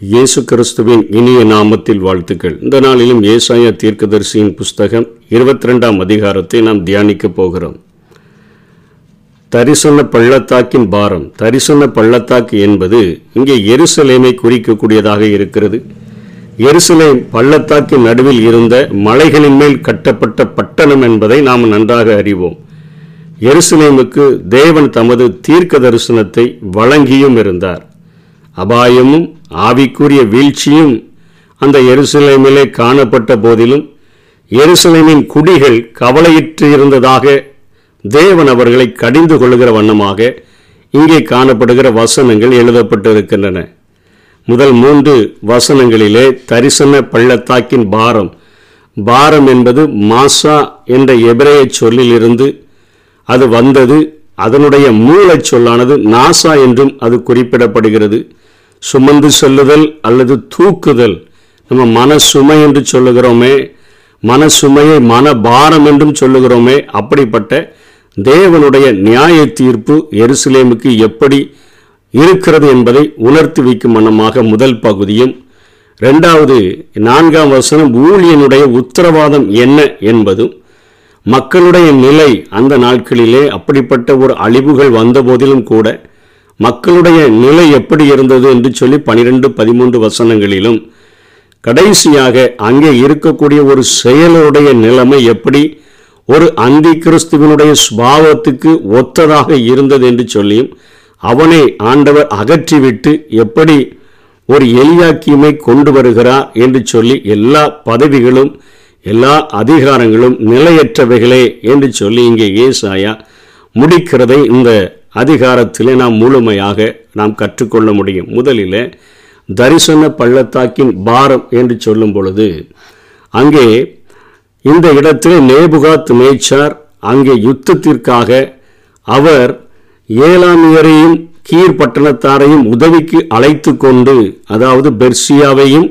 இயேசு கிறிஸ்துவின் இனிய நாமத்தில் வாழ்த்துக்கள். இந்த நாளிலும் ஏசாயா தீர்க்கதரிசியின் புஸ்தகம் இருபத்தி ரெண்டாம் அதிகாரத்தை நாம் தியானிக்கப் போகிறோம். தரிசன பள்ளத்தாக்கின் பாரம் தரிசன பள்ளத்தாக்கு என்பது இங்கே எருசலேமை குறிக்கக்கூடியதாக இருக்கிறது. எருசலேம் பள்ளத்தாக்கின் நடுவில் இருந்த மலைகளின் மேல் கட்டப்பட்ட பட்டணம் என்பதை நாம் நன்றாக அறிவோம். எருசலேமுக்கு தேவன் தமது தீர்க்க தரிசனத்தை வழங்கியும் இருந்தார். அபாயமும் ஆவிக்குரிய வீழ்ச்சியும் அந்த எருசலேமிலே காணப்பட்ட போதிலும் எருசலேமின் குடிகள் கவலையிற்று இருந்ததாக தேவன் அவர்களை கடிந்து கொள்கிற வண்ணமாக இங்கே காணப்படுகிற வசனங்கள் எழுதப்பட்டிருக்கின்றன. முதல் மூன்று வசனங்களிலே தரிசன பள்ளத்தாக்கின் பாரம். பாரம் என்பது மாசா என்ற எபிரேய சொல்லிலிருந்து அது வந்தது அதனுடைய மூளைச் சொல்லானது நாசா என்றும் அது குறிப்பிடப்படுகிறது. சுமந்து செல்லுதல் அல்லது தூக்குதல். நம்ம மன சுமை என்று சொல்லுகிறோமே மன சுமையை மன பாரம் என்றும் சொல்லுகிறோமே அப்படிப்பட்ட தேவனுடைய நியாய தீர்ப்பு எருசலேமுக்கு எப்படி இருக்கிறது என்பதை உணர்த்தி வைக்கும் வண்ணமாக முதல் பகுதியும் ரெண்டாவது நான்காம் வசனம் ஊழியனுடைய உத்தரவாதம் என்ன என்பதும் மக்களுடைய நிலை அந்த நாட்களிலே அப்படிப்பட்ட ஒரு அழிவுகள் வந்த போதிலும் கூட மக்களுடைய நிலை எப்படி இருந்தது என்று சொல்லி பனிரெண்டு பதிமூன்று வசனங்களிலும் கடைசியாக அங்கே இருக்கக்கூடிய ஒரு செயலுடைய நிலைமை எப்படி ஒரு அந்தி கிறிஸ்துவனுடைய சுபாவத்துக்கு ஒத்ததாக இருந்தது என்று சொல்லியும் அவனை ஆண்டவர் அகற்றிவிட்டு எப்படி ஒரு எளியாக்கியமை கொண்டு வருகிறார் என்று சொல்லி எல்லா பதவிகளும் எல்லா அதிகாரங்களும் நிலையற்றவைகளே என்று சொல்லி இங்கே ஏசாயா முடிக்கிறதை இந்த அதிகாரத்திலே நாம் முழுமையாக நாம் கற்றுக்கொள்ள முடியும். முதலில் தரிசன பள்ளத்தாக்கின் பாரம் என்று சொல்லும் பொழுது அங்கே இந்த இடத்திலே நேபுகாத் மேய்ச்சார் அங்கே யுத்தத்திற்காக அவர் ஏழாமியரையும் கீர் பட்டணத்தாரையும் உதவிக்கு அழைத்து கொண்டு அதாவது பெர்சியாவையும்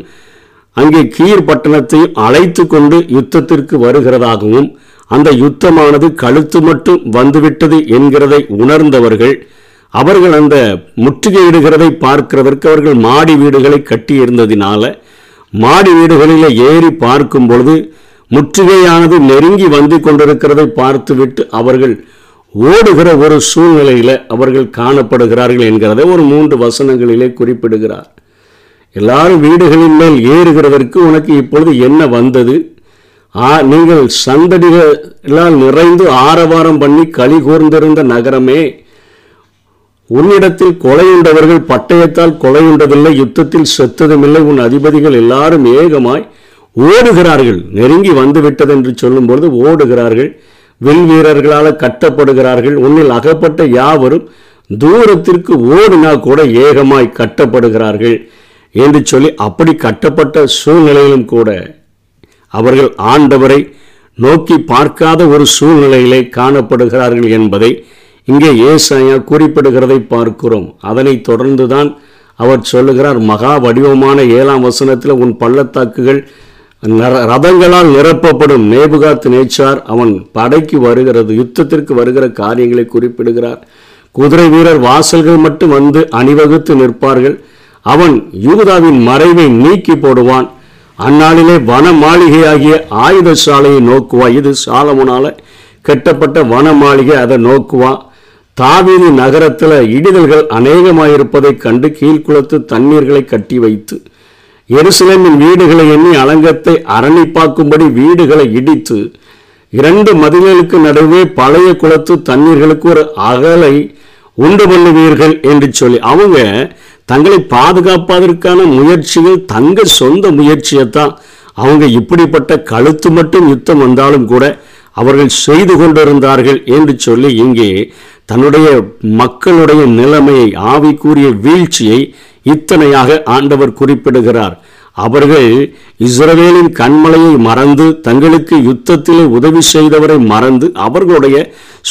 அங்கே கீர் பட்டணத்தையும் அழைத்து கொண்டு யுத்தத்திற்கு வருகிறதாகவும் அந்த யுத்தமானது கழுத்து மட்டும் வந்துவிட்டது என்கிறதை உணர்ந்தவர்கள் அவர்கள் அந்த முற்றுகையிடுகிறதை பார்க்கிறதற்கு அவர்கள் மாடி வீடுகளை கட்டியிருந்ததினால மாடி வீடுகளில் ஏறி பார்க்கும் பொழுது முற்றுகையானது நெருங்கி வந்து கொண்டிருக்கிறதை பார்த்துவிட்டு அவர்கள் ஓடுகிற ஒரு சூழ்நிலையில் அவர்கள் காணப்படுகிறார்கள் என்கிறதை ஒரு மூன்று வசனங்களிலே குறிப்பிடுகிறார். எல்லாரும் வீடுகளின் மேல் ஏறுகிறதற்கு உனக்கு இப்பொழுது என்ன வந்தது? நீங்கள் சந்தடிகளால் நிறைந்து ஆரவாரம் பண்ணி களி கூர்ந்திருந்த நகரமே உன்னிடத்தில் கொலையுண்டவர்கள் பட்டயத்தால் கொலையுண்டதில்லை யுத்தத்தில் செத்ததுமில்லை உன் அதிபதிகள் எல்லாரும் ஏகமாய் ஓடுகிறார்கள். நெருங்கி வந்துவிட்டது என்று சொல்லும்பொழுது ஓடுகிறார்கள் வில் வீரர்களால் கட்டப்படுகிறார்கள் உன்னில் அகப்பட்ட யாவரும் தூரத்திற்கு ஓடினா கூட ஏகமாய் கட்டப்படுகிறார்கள் என்று சொல்லி அப்படி கட்டப்பட்ட சூழ்நிலையிலும் கூட அவர்கள் ஆண்டவரை நோக்கி பார்க்காத ஒரு சூழ்நிலையிலே காணப்படுகிறார்கள் என்பதை இங்கே ஏசாயா குறிப்பிடுகிறதை பார்க்கிறோம். அதனைத் தொடர்ந்துதான் அவர் சொல்லுகிறார் மகா வடிவமான ஏழாம் வசனத்தில் உன் பள்ளத்தாக்குகள் ரதங்களால் நிரப்பப்படும். நேபுகாத் நேச்சார் அவன் படைக்கு வருகிறது யுத்தத்திற்கு வருகிற காரியங்களை குறிப்பிடுகிறார். குதிரை வீரர் வாசல்கள் மட்டும் வந்து அணிவகுத்து நிற்பார்கள். அவன் யூதாவின் மறைவை நீக்கி போடுவான். அந்நாளிலே வன மாளிகையாகிய ஆயுத சாலையை நோக்குவா? இது சாலமுனால கட்டப்பட்ட வன மாளிகை அதை நோக்குவான் தாவீதி நகரத்தில் இடிதல்கள் அநேகமாயிருப்பதை கண்டு கீழ்குளத்து தண்ணீர்களை கட்டி வைத்து எருசலேமின் வீடுகளை எண்ணி அலங்கத்தை அரணிப்பாக்கும்படி வீடுகளை இடித்து இரண்டு மதில்களுக்கு நடுவே பழைய குளத்து தண்ணீர்களுக்கு ஒரு அகலை உண்டு பண்ணுவீர்கள் என்று சொல்லி அவங்க தங்களை பாதுகாப்பதற்கான முயற்சிகள் தங்கள் சொந்த முயற்சியைத்தான். அவங்க இப்படிப்பட்ட கழுத்து மட்டும் யுத்தம் வந்தாலும் கூட அவர்கள் செய்து கொண்டிருந்தார்கள் என்று சொல்லி இங்கே தன்னுடைய மக்களுடைய நிலைமையை ஆவிக்குரிய வீழ்ச்சியை இத்தனையாக ஆண்டவர் குறிப்பிடுகிறார். அவர்கள் இஸ்ரவேலின் கண்மலையை மறந்து தங்களுக்கு யுத்தத்திலே உதவி செய்தவரை மறந்து அவர்களுடைய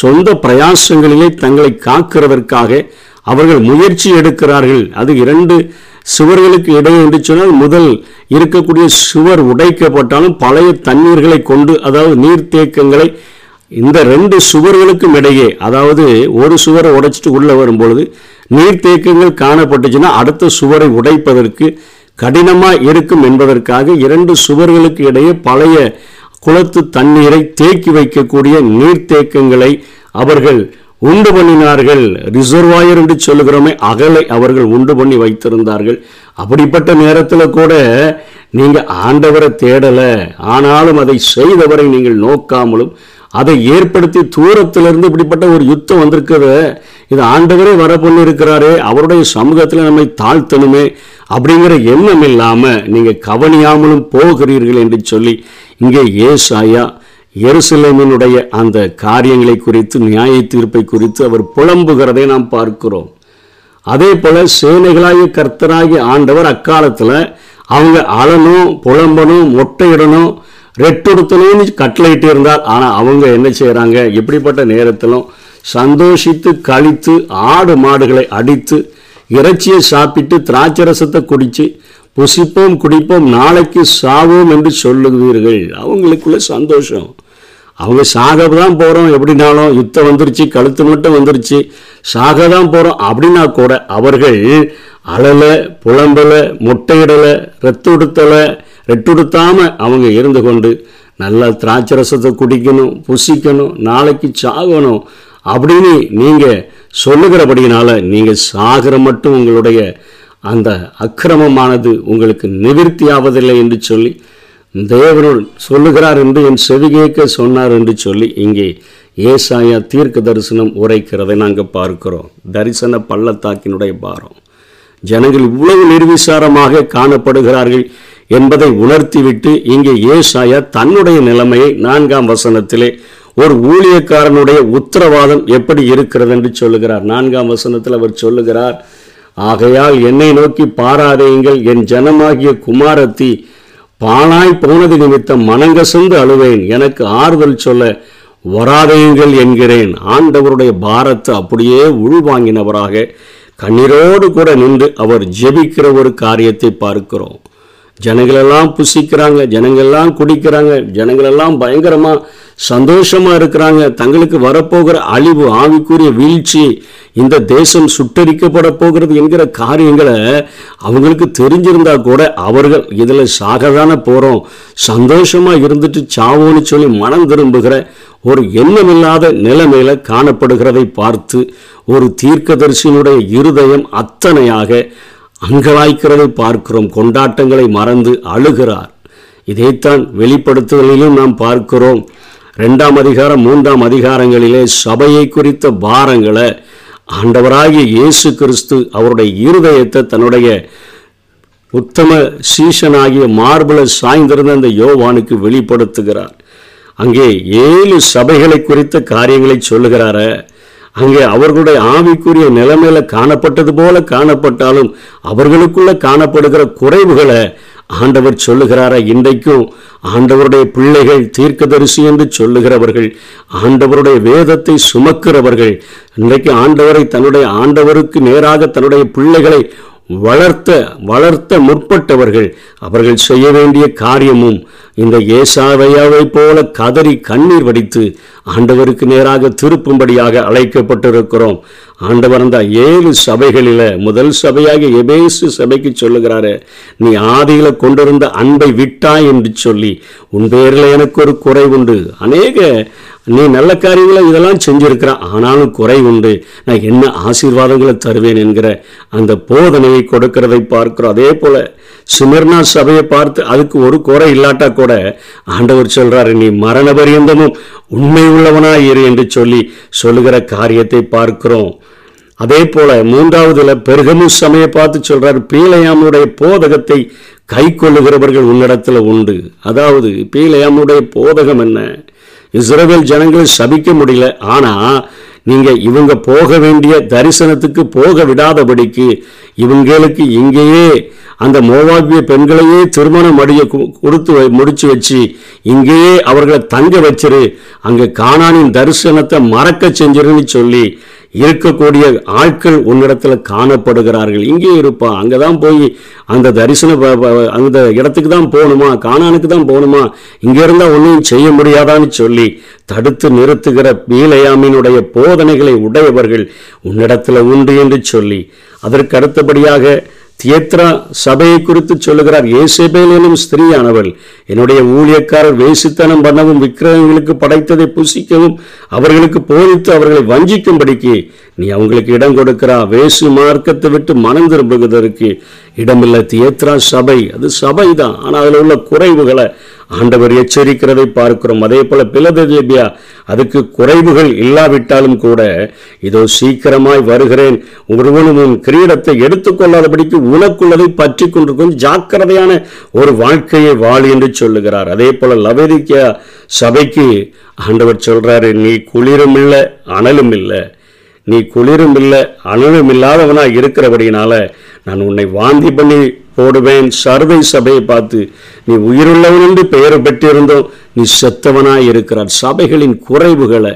சொந்த பிரயாசங்களிலே தங்களை காக்கிறதற்காக அவர்கள் முயற்சி எடுக்கிறார்கள். அது இரண்டு சுவர்களுக்கு இடையே என்று சொன்னால் முதல் இருக்கக்கூடிய சுவர் உடைக்கப்பட்டாலும் பழைய தண்ணீர்களை கொண்டு அதாவது நீர்த்தேக்கங்களை இந்த ரெண்டு சுவர்களுக்கும் இடையே அதாவது ஒரு சுவரை உடைச்சிட்டு உள்ளே வரும்பொழுது நீர்த்தேக்கங்கள் காணப்பட்டுச்சுன்னா அடுத்த சுவரை உடைப்பதற்கு கடினமாக இருக்கும் என்பதற்காக இரண்டு சுவர்களுக்கு இடையே பழைய குளத்து தண்ணீரை தேக்கி வைக்கக்கூடிய நீர்த்தேக்கங்களை அவர்கள் உண்டு பண்ணினார்கள். ரிசர்வாயர் என்று சொல்லுகிறோமே அகலை அவர்கள் உண்டு பண்ணி வைத்திருந்தார்கள். அப்படிப்பட்ட நேரத்தில் கூட நீங்கள் ஆண்டவரை தேடலை ஆனாலும் அதை செய்தவரை நீங்கள் நோக்காமலும் அதை ஏற்படுத்தி தூரத்திலிருந்து இப்படிப்பட்ட ஒரு யுத்தம் வந்திருக்கிறது இது ஆண்டவரே வர பண்ணியிருக்கிறாரே அவருடைய சமூகத்தில் நம்மை தாழ்த்தணுமே அப்படிங்கிற எண்ணம் இல்லாமல் நீங்கள் கவனியாமலும் போகிறீர்கள் என்று சொல்லி இங்கே ஏசாயா எருசலேமினுடைய அந்த காரியங்களை குறித்து நியாய தீர்ப்பை குறித்து அவர் புலம்புகிறதை நாம் பார்க்கிறோம். அதே போல சேனைகளாகிய கர்த்தராகி ஆண்டவர் அக்காலத்தில் அவங்க அழணும் புலம்பணும் மொட்டையிடணும் ரெட்டுடுத்தணும்னு கட்டளையிட்டு இருந்தார். ஆனால் அவங்க என்ன செய்கிறாங்க எப்படிப்பட்ட நேரத்திலும் சந்தோஷித்து கழித்து ஆடு மாடுகளை அடித்து இறைச்சியை சாப்பிட்டு திராட்சை ரசத்தை குடித்து புசிப்போம் குடிப்போம் நாளைக்கு சாவோம் என்று சொல்லுவீர்கள். அவங்களுக்குள்ள சந்தோஷம். அவங்க சாக தான் போகிறோம் எப்படினாலும் யுத்தம் வந்துருச்சு கழுத்து மட்டும் வந்துருச்சு. சாக தான் போகிறோம் அப்படின்னா கூட அவர்கள் அழலை புலம்பலை முட்டையிடலை ரத்து உடுத்தலை ரெட்டுடுத்தாமல் அவங்க இருந்து கொண்டு நல்லா திராட்சை ரசத்தை குடிக்கணும் புசிக்கணும் நாளைக்கு சாகணும் அப்படின்னு நீங்கள் சொல்லுகிறபடினால நீங்கள் சாகிற மட்டும் உங்களுடைய அந்த அக்கிரமமானது உங்களுக்கு நிவிற்த்தி ஆவதில்லை என்று சொல்லி தேவனுள் சொல்லுகிறார் என்று என் செவிகேக்க சொன்னார் என்று சொல்லி இங்கே ஏசாயா தீர்க்க தரிசனம் உரைக்கிறதை நாங்கள் பார்க்கிறோம். தரிசன பள்ளத்தாக்கினுடைய பாரம். ஜனங்கள் இவ்வளவு நிர்விசாரமாக காணப்படுகிறார்கள் என்பதை உணர்த்திவிட்டு இங்கே ஏசாயா தன்னுடைய நிலைமையை நான்காம் வசனத்திலே ஒரு ஊழியக்காரனுடைய உத்தரவாதம் எப்படி இருக்கிறது என்று சொல்லுகிறார். நான்காம் வசனத்தில் அவர் சொல்லுகிறார் ஆகையால் என்னை நோக்கி பாராதேயுங்கள் என் ஜனமாகிய குமாரத்தி பாழாய் போனது நிமித்தம் மனங்கசந்து அழுவேன். எனக்கு ஆறுதல் சொல்ல வராதேயுங்கள் என்கிறேன். ஆண்டவருடைய பாரத்தை அப்படியே உள்வாங்கினவராக கண்ணீரோடு கூட நின்று அவர் ஜெபிக்கிற ஒரு காரியத்தை பார்க்கிறோம். ஜனங்களெல்லாம் புசிக்கிறாங்க ஜனங்கள்லாம் குடிக்கிறாங்க ஜனங்களெல்லாம் பயங்கரமாக சந்தோஷமாக இருக்கிறாங்க. தங்களுக்கு வரப்போகிற அழிவு ஆவிக்குரிய வீழ்ச்சி இந்த தேசம் சுட்டரிக்கப்பட போகிறது என்கிற காரியங்களை அவங்களுக்கு தெரிஞ்சிருந்தா கூட அவர்கள் இதில் சாகதான போகிறோம் சந்தோஷமாக இருந்துட்டு சாவோன்னு சொல்லி மனம் திரும்புகிற ஒரு எண்ணமில்லாத நிலைமையில காணப்படுகிறதை பார்த்து ஒரு தீர்க்கதரிசியினுடைய இருதயம் அத்தனையாக அங்கலாய்க்கிறதை பார்க்கிறோம். கொண்டாட்டங்களை மறந்து அழுகிறார். இதைத்தான் வெளிப்படுத்துதலிலும் நாம் பார்க்கிறோம். ரெண்டாம் அதிகாரம் மூன்றாம் அதிகாரங்களிலே சபையை குறித்த பாரங்களை ஆண்டவராகிய இயேசு கிறிஸ்து அவருடைய இருதயத்தை தன்னுடைய உத்தம சீசனாகிய மார்பல சாய்ந்திருந்த அந்த யோவானுக்கு வெளிப்படுத்துகிறார். அங்கே ஏழு சபைகளை குறித்த காரியங்களை சொல்லுகிறார. அங்கே அவர்களுடைய ஆவிக்குரிய நிலைமையில காணப்பட்டது போல காணப்பட்டாலும் அவர்களுக்குள்ள காணப்படுகிற குறைவுகளை ஆண்டவர் சொல்லுகிறாரா இன்றைக்கும்? ஆண்டவருடைய பிள்ளைகள் தீர்க்கதரிசி என்று சொல்லுகிறவர்கள் ஆண்டவருடைய வேதத்தை சுமக்கிறவர்கள் இன்றைக்கு ஆண்டவரை தன்னுடைய ஆண்டவருக்கு நேராக தன்னுடைய பிள்ளைகளை வளர்த்த வளர்த்த முற்பட்டவர்கள் அவர்கள் செய்ய வேண்டிய காரியமும் இந்த ஏசாவையாவை போல கதறி கண்ணீர் வடித்து ஆண்டவருக்கு நேராக திருப்பும்படியாக அழைக்கப்பட்டிருக்கிறோம். ஆண்டவர் அந்த ஏழு சபைகளில் முதல் சபையாக எபேசு சபைக்கு சொல்லுகிறாரு நீ ஆதியில கொண்டிருந்த அன்பை விட்டாய் என்று சொல்லி உன் பேரில் எனக்கு ஒரு குறை உண்டு. அநேக நீ நல்ல காரியங்களை இதெல்லாம் செஞ்சிருக்கிறான் ஆனாலும் குறை உண்டு. நான் என்ன ஆசீர்வாதங்களை தருவேன் என்கிற அந்த போதனையை கொடுக்கிறதை பார்க்கிறோம். அதே போல சிமர்னா சபையை பார்த்து அதுக்கு ஒரு குறை இல்லாட்டா கூட ஆண்டவர் சொல்றாரு நீ மரண பரியந்தமும் உண்மை உள்ளவனாய் இரு என்று சொல்லி சொல்லுகிற காரியத்தை பார்க்கிறோம். அதே போல மூன்றாவதுல பெருகமு சமையை பார்த்து சொல்றாரு பீலையாமுடைய போதகத்தை கை கொள்ளுகிறவர்கள் உன்னிடத்துல உண்டு. அதாவது பீலையாமுடைய போதகம் என்ன? இஸ்ரவேல் ஜனங்களை சபிக்க முடியல. ஆனா நீங்க இவங்க போக வேண்டிய தரிசனத்துக்கு போக விடாதபடிக்கு இவங்களுக்கு இங்கேயே அந்த மோவாபிய பெண்களையே திருமணம் அடிய கொடுத்து முடிச்சு வச்சு இங்கேயே அவர்களை தங்க வச்சிரு. அங்கே காணானின் தரிசனத்தை மறக்க செஞ்சிருன்னு சொல்லி இருக்கக்கூடிய ஆட்கள் உன்னிடத்தில் காணப்படுகிறார்கள். இங்கே இருப்பா. அங்கே தான் போய் அந்த தரிசன அந்த இடத்துக்கு தான் போகணுமா? காணானுக்கு தான் போகணுமா? இங்கே இருந்தால் ஒன்றும் செய்ய முடியாதான்னு சொல்லி தடுத்து நிறுத்துகிற பீலையாமினுடைய போதனைகளை உடையவர்கள் உன்னிடத்தில் உண்டு என்று சொல்லி அதற்கு அடுத்தபடியாக தியத்ரா சபையை குறித்து சொல்லுகிறார். ஏசேபேல் எனும் ஸ்திரீயானவள் என்னுடைய ஊழியக்காரர் வேசித்தனம் பண்ணவும் விக்கிரகங்களுக்கு படைத்ததை புசிக்கவும் அவர்களுக்கு போதித்து அவர்களை வஞ்சிக்கும்படிக்கு நீ அவங்களுக்கு இடம் கொடுக்கிறா. வேசு மார்க்கத்தை விட்டு மனம் திரும்புவதற்கு இடமில்லை. தியத்ரா சபை அது சபை தான் ஆனால் அதில் உள்ள குறைவுகளை ஆண்டவர் எச்சரிக்கிறதை பார்க்கிறோம். அதே போல பிலதேபியா அதுக்கு குறைவுகள் இல்லாவிட்டாலும் கூட இதோ சீக்கிரமாய் வருகிறேன். ஒருவனும் உன் கிரீடத்தை எடுத்துக்கொள்ளாதபடிக்கு உனக்குள்ளதை பற்றி கொண்டிருக்கும் ஜாக்கிரதையான ஒரு வாழ்க்கையை வாழ் என்று சொல்லுகிறார். அதே போல லவேதிக்கியா சபைக்கு ஆண்டவர் சொல்றாரு நீ குளிரும் இல்லை அனலும் இல்லை. நீ குளிரும் இல்லை அனலும் இல்லாதவனாக இருக்கிறபடினால நான் உன்னை வாந்தி பண்ணி போடுவேன். சர்வை சபையை பார்த்து நீ உயிருள்ளவன் என்று பெயர் பெற்றிருந்தோம் நீ செத்தவனாய் இருக்கிறார். சபைகளின் குறைவுகளை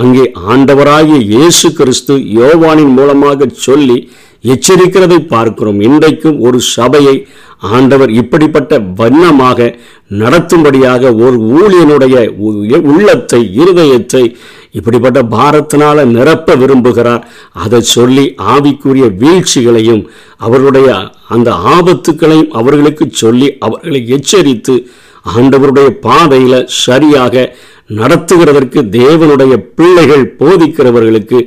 அங்கே ஆண்டவராகிய இயேசு கிறிஸ்து யோவானின் மூலமாக சொல்லி எச்சரிக்கிறதை பார்க்கிறோம். இன்றைக்கும் ஒரு சபையை ஆண்டவர் இப்படிப்பட்ட வண்ணமாக நடத்தும்படியாக ஒரு ஊழியனுடைய உள்ளத்தை இருதயத்தை இப்படிப்பட்ட பாரத்தினால நிரப்ப விரும்புகிறார். அதை சொல்லி ஆவிக்குரிய வீழ்ச்சிகளையும் அவருடைய அந்த ஆபத்துக்களையும் அவர்களுக்கு சொல்லி அவர்களை எச்சரித்து ஆண்டவருடைய பாதையில சரியாக நடத்துகிறதற்கு தேவனுடைய பிள்ளைகள் போதிக்கிறவர்களுக்கு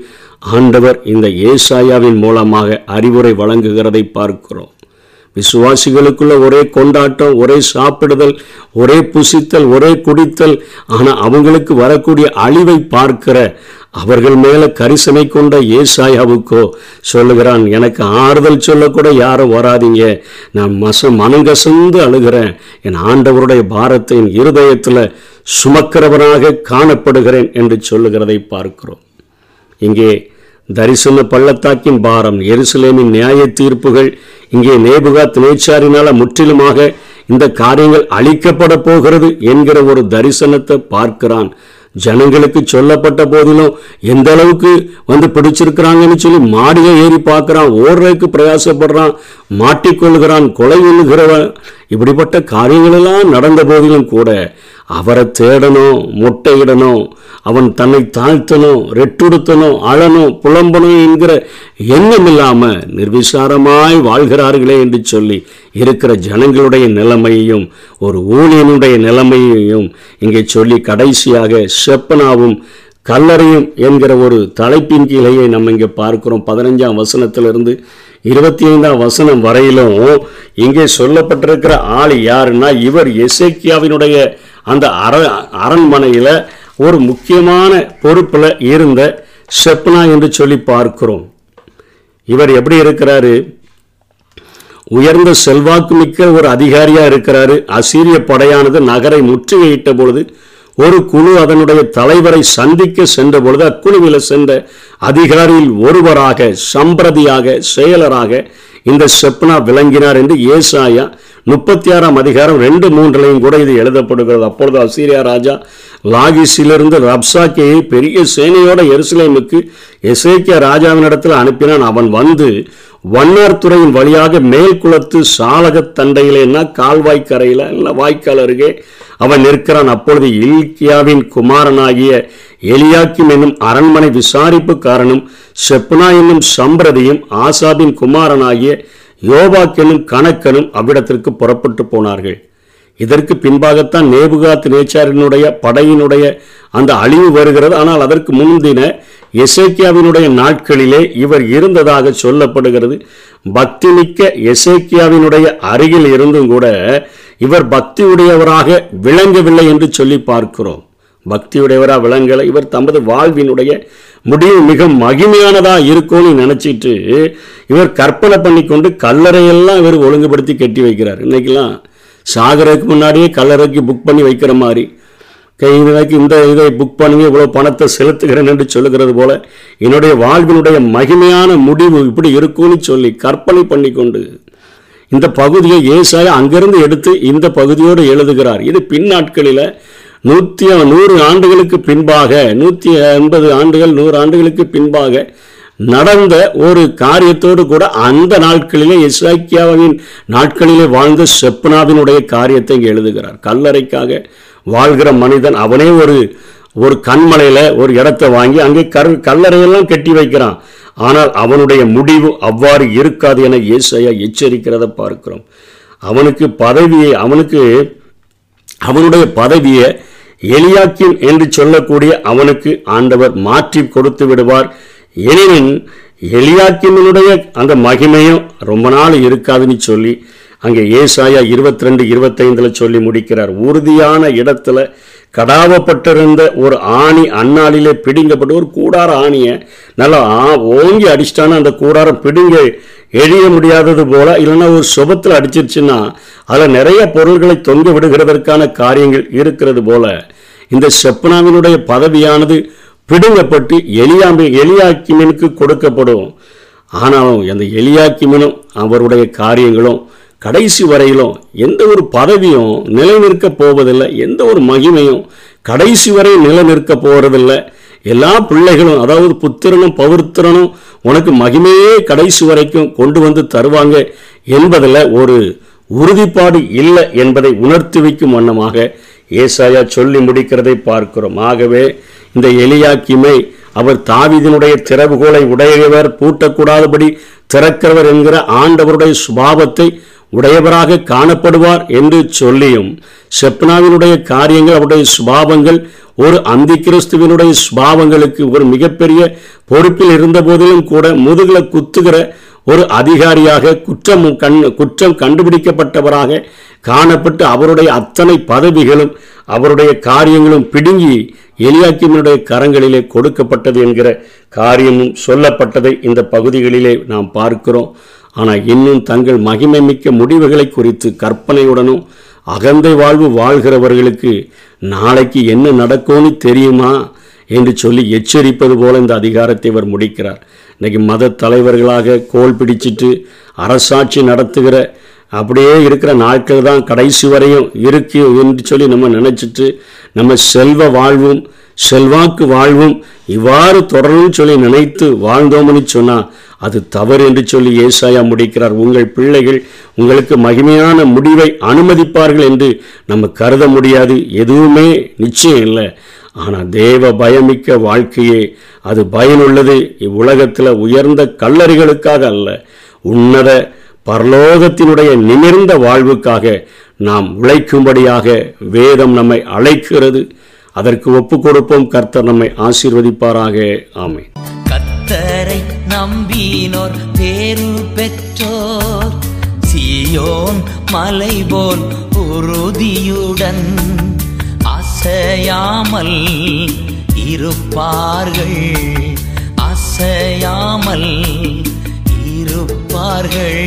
ஆண்டவர் இந்த ஏசாயாவின் மூலமாக அறிவுரை வழங்குகிறதை பார்க்கிறோம். விசுவாசிகளுக்குள்ள ஒரே கொண்டாட்டம் ஒரே சாப்பிடுதல் ஒரே புசித்தல் ஒரே குடித்தல் ஆனால் அவங்களுக்கு வரக்கூடிய அழிவை பார்க்கிற அவர்கள் மேலே கரிசனை கொண்ட ஏசாயாவுக்கோ சொல்லுகிறான் எனக்கு ஆறுதல் சொல்லக்கூட யாரும் வராதீங்க. நான் மச மனங்கசந்து அழுகிறேன். என் ஆண்டவருடைய பாரத்தை என் இருதயத்தில் சுமக்கிறவனாக காணப்படுகிறேன் என்று சொல்லுகிறதை பார்க்கிறோம். இங்கே தரிசன பள்ளத்தாக்கின் பாரம் எருசலேமின் நியாய தீர்ப்புகள் இங்கே நேபுகா நேச்சாரினால முற்றிலுமாக இந்த காரியங்கள் அழிக்கப்பட போகிறது என்கிற ஒரு தரிசனத்தை பார்க்கிறான். ஜனங்களுக்கு சொல்லப்பட்ட போதிலும் எந்த அளவுக்கு வந்து பிடிச்சிருக்கிறாங்கன்னு சொல்லி மாடியை ஏறி பார்க்குறான் ஓடுறதுக்கு பிரயாசப்படுறான் மாட்டிக்கொள்கிறான் கொலை எழுகிறவன் இப்படிப்பட்ட காரியங்களெல்லாம் நடந்த போதிலும் கூட அவரை தேடணும் முட்டையிடணும் அவன் தன்னை தாழ்த்தணும் ரெட்டுடுத்தணும் அழணும் புலம்பணும் என்கிற எண்ணம் இல்லாமல் நிர்விசாரமாய் வாழ்கிறார்களே என்று சொல்லி இருக்கிற ஜனங்களுடைய நிலைமையையும் ஒரு ஊழியனுடைய நிலைமையையும் இங்கே சொல்லி கடைசியாக செப்பனாவும் கல்லறையும் என்கிற ஒரு தலைப்பின் கீழேயே நம்ம இங்கே பார்க்கிறோம். பதினஞ்சாம் வசனத்திலிருந்து இருபத்தி ஐந்தாம் வசனம் வரையிலும் இங்கே சொல்லப்பட்டிருக்கிற ஆள் யாருன்னா இவர் எசேக்கியாவினுடைய அந்த அர அரண்மனையில் ஒரு முக்கியமான பொறுப்பில் இருந்த செப்னா என்று சொல்லி பார்க்கிறோம். இவர் எப்படி இருக்கிறாரு? உயர்ந்த செல்வாக்கு மிக்க ஒரு அதிகாரியா இருக்கிறாரு. அசீரிய படையானது நகரை முற்றுகையிட்ட பொழுது ஒரு குழு அதனுடைய தலைவரை சந்திக்க சென்ற பொழுது அக்குழுவில் சென்ற அதிகாரியில் ஒருவராக சம்பிரதியாக செயலராக இந்த செப்னா விளங்கினார் என்று ஏசாயா முப்பத்தி ஆறாம் அதிகாரம் ரெண்டு மூன்றுலையும் கூட இது எழுதப்படுகிறது. அப்பொழுது அசீரியா ராஜா லாகிஸிலிருந்து ரப்சாக்கியை பெரிய சேனையோட எருசலேமுக்கு எசேக்கியா ராஜாவினிடத்தில் அனுப்பினான். அவன் வந்து வண்ணார்துறையின் வழியாக மேல் குளத்து சாலகத் தண்டையிலேன்னா கால்வாய் கரையில் இல்லை வாய்க்கால் அருகே அவன் நிற்கிறான். அப்பொழுது இல்கியாவின் குமாரனாகிய எலியாக்கிம் என்னும் அரண்மனை விசாரிப்புக்காரனும் செப்னா என்னும் சம்பிரதியும் ஆசாபின் குமாரனாகிய யோபாக்கியனும் கணக்கனும் அவ்விடத்திற்கு புறப்பட்டு போனார்கள். இதற்கு பின்பாகத்தான் நேபுகாத் நேச்சாரினுடைய படையினுடைய அந்த அழிவு வருகிறது. ஆனால் அதற்கு முந்தின எசேக்கியாவினுடைய நாட்களிலே இவர் இருந்ததாக சொல்லப்படுகிறது. பக்தி மிக்க எசேக்கியாவினுடைய அருகில் இருந்தும் கூட இவர் பக்தியுடையவராக விளங்கவில்லை என்று சொல்லி பார்க்கிறோம். பக்தியுடையவராக விளங்கலை. இவர் தமது வாழ்வினுடைய முடிவு மிக மகிமையானதா இருக்கும்னு நினைச்சிட்டு இவர் கற்பனை பண்ணிக்கொண்டு கல்லறையெல்லாம் இவர் ஒழுங்குபடுத்தி கட்டி வைக்கிறார். இன்னைக்கெல்லாம் சாகரத்துக்கு முன்னாடியே கல்லறைக்கு புக் பண்ணி வைக்கிற மாதிரி. கைவினைக்கு இந்த இதை புக் பண்ணுங்க இவ்வளோ பணத்தை செலுத்துகிறேன் என்று சொல்லுகிறது போல என்னுடைய வாழ்வினுடைய மகிமையான முடிவு இப்படி இருக்கும்னு சொல்லி கற்பனை பண்ணிக்கொண்டு இந்த பகுதியை ஏசாய அங்கிருந்து எடுத்து இந்த பகுதியோடு எழுதுகிறார். இது பின்னாட்களில் நூற்றி நூறு ஆண்டுகளுக்கு பின்பாக நூற்றி எண்பது ஆண்டுகள் நூறு ஆண்டுகளுக்கு பின்பாக நடந்த ஒரு காரியத்தோடு கூட அந்த நாட்களிலே இஸ்ராக்கியாவின் நாட்களிலே வாழ்ந்த செப்னாவினுடைய காரியத்தை இங்கே எழுதுகிறார். கல்லறைக்காக வாழ்கிற மனிதன் அவனே ஒரு ஒரு கண்மலையில் ஒரு இடத்தை வாங்கி அங்கே கரு கல்லறையெல்லாம் கட்டி வைக்கிறான். ஆனால் அவனுடைய முடிவு அவ்வாறு இருக்காது என இயேசையா எச்சரிக்கிறத பார்க்கிறோம். அவனுக்கு பதவியை அவனுக்கு அவனுடைய பதவியை எலியாக்கிம் என்று சொல்லக்கூடிய அவனுக்கு ஆண்டவர் மாற்றி கொடுத்து விடுவார். எனினும் எலியாக்கிமனுடைய அந்த மகிமையும் ரொம்ப நாள் இருக்காதுன்னு சொல்லி அங்கே ஏசாயா இருபத்தி ரெண்டு இருபத்தைந்தில் சொல்லி முடிக்கிறார். உறுதியான இடத்துல கடாவப்பட்டிருந்த ஒரு ஆணி அந்நாளிலே பிடிங்கப்பட்டு ஒரு கூடார ஆணியை நல்லா ஓங்கி அடிச்சிட்டான அந்த கூடாரம் பிடுங்க எழிய முடியாதது போல இல்லைன்னா ஒரு சுபத்தில் அடிச்சிருச்சுன்னா அதில் நிறைய பொருள்களை தொங்க விடுகிறதற்கான காரியங்கள் இருக்கிறது போல இந்த செப்பனாவினுடைய பதவியானது பிடுங்கப்பட்டு எலியாம்பி எலியாக்கிமனுக்கு கொடுக்கப்படும். ஆனாலும் அந்த எலியாக்கிமனும் அவருடைய காரியங்களும் கடைசி வரையிலும் எந்த ஒரு பதவியும் நிலைநிற்க போவதில்லை எந்த ஒரு மகிமையும் கடைசி வரை நிலைநிற்க போவதில்லை எல்லா பிள்ளைகளும் அதாவது புத்திரனும் பௌத்திரனும் உனக்கு மகிமையே கடைசி வரைக்கும் கொண்டு வந்து தருவாங்க என்பதில் ஒரு உறுதிப்பாடு இல்லை என்பதை உணர்த்தி வைக்கும் வண்ணமாக ஏசாயா சொல்லி முடிக்கிறதை பார்க்கிறோம். ஆகவே இந்த எலியாக்கிமை அவர் தாவீதினுடைய திறவுகோலை உடையவர் பூட்டக்கூடாதபடி திறக்கிறவர் என்கிற ஆண்டவருடைய சுபாவத்தை உடையவராக காணப்படுவார் என்று சொல்லியும் செப்னாவினுடைய காரியங்கள் அவருடைய சுபாவங்கள் ஒரு அந்தி கிறிஸ்துவனுடைய சுபாவங்களுக்கு ஒரு மிகப்பெரிய பொறுப்பில் இருந்த போதிலும் கூட முதுகில் குத்துகிற ஒரு அதிகாரியாக குற்றம் கண் குற்றம் கண்டுபிடிக்கப்பட்டவராக காணப்பட்டு அவருடைய அத்தனை பதவிகளும் அவருடைய காரியங்களும் பிடுங்கி எலியாக்கிமனுடைய கரங்களிலே கொடுக்கப்பட்டது என்கிற காரியமும் சொல்லப்பட்டதை இந்த பகுதிகளிலே நாம் பார்க்கிறோம். ஆனால் இன்னும் தங்கள் மகிமை மிக்க முடிவுகளை குறித்து கற்பனையுடனும் அகந்தை வாழ்வு வாழ்கிறவர்களுக்கு நாளைக்கு என்ன நடக்கும்னு தெரியுமா? என்று சொல்லி எச்சரிப்பது போல இந்த அதிகாரத்தை இவர் முடிக்கிறார். இன்னைக்கு மத தலைவர்களாக கோல் பிடிச்சிட்டு அரசாட்சி நடத்துகிற அப்படியே இருக்கிற நாட்கள் தான் கடைசி வரையும் இருக்கு என்று சொல்லி நம்ம நினச்சிட்டு நம்ம செல்வ வாழ்வும் செல்வாக்கு வாழ்வும் இவ்வாறு தொடரும் சொல்லி நினைத்து வாழ்ந்தோம்னு சொன்னா அது தவறு என்று சொல்லி ஏசாயா முடிக்கிறார். உங்கள் பிள்ளைகள் உங்களுக்கு மகிமையான முடிவை அனுமதிப்பார்கள் என்று நம்ம கருத முடியாது. எதுவுமே நிச்சயம் இல்லை. ஆனால் தேவ பயமிக்க வாழ்க்கையே அது பயனுள்ளது. இவ்வுலகத்தில் உயர்ந்த கல்லறிகளுக்காக அல்ல. உன்னத பரலோகத்தினுடைய நிமிர்ந்த வாழ்வுக்காக நாம் உழைக்கும்படியாக வேதம் நம்மை அழைக்கிறது. அதற்கு ஒப்பு கொடுப்போம் கர்த்தர் நம்மை ஆசீர்வதிப்பாராக. ஆமை கத்தரை நம்பினோர் பேரு பெற்றோர் சியோன் மலை போல் உறுதியுடன் அசையாமல் இருப்பார்கள். அசையாமல் இருப்பார்கள்.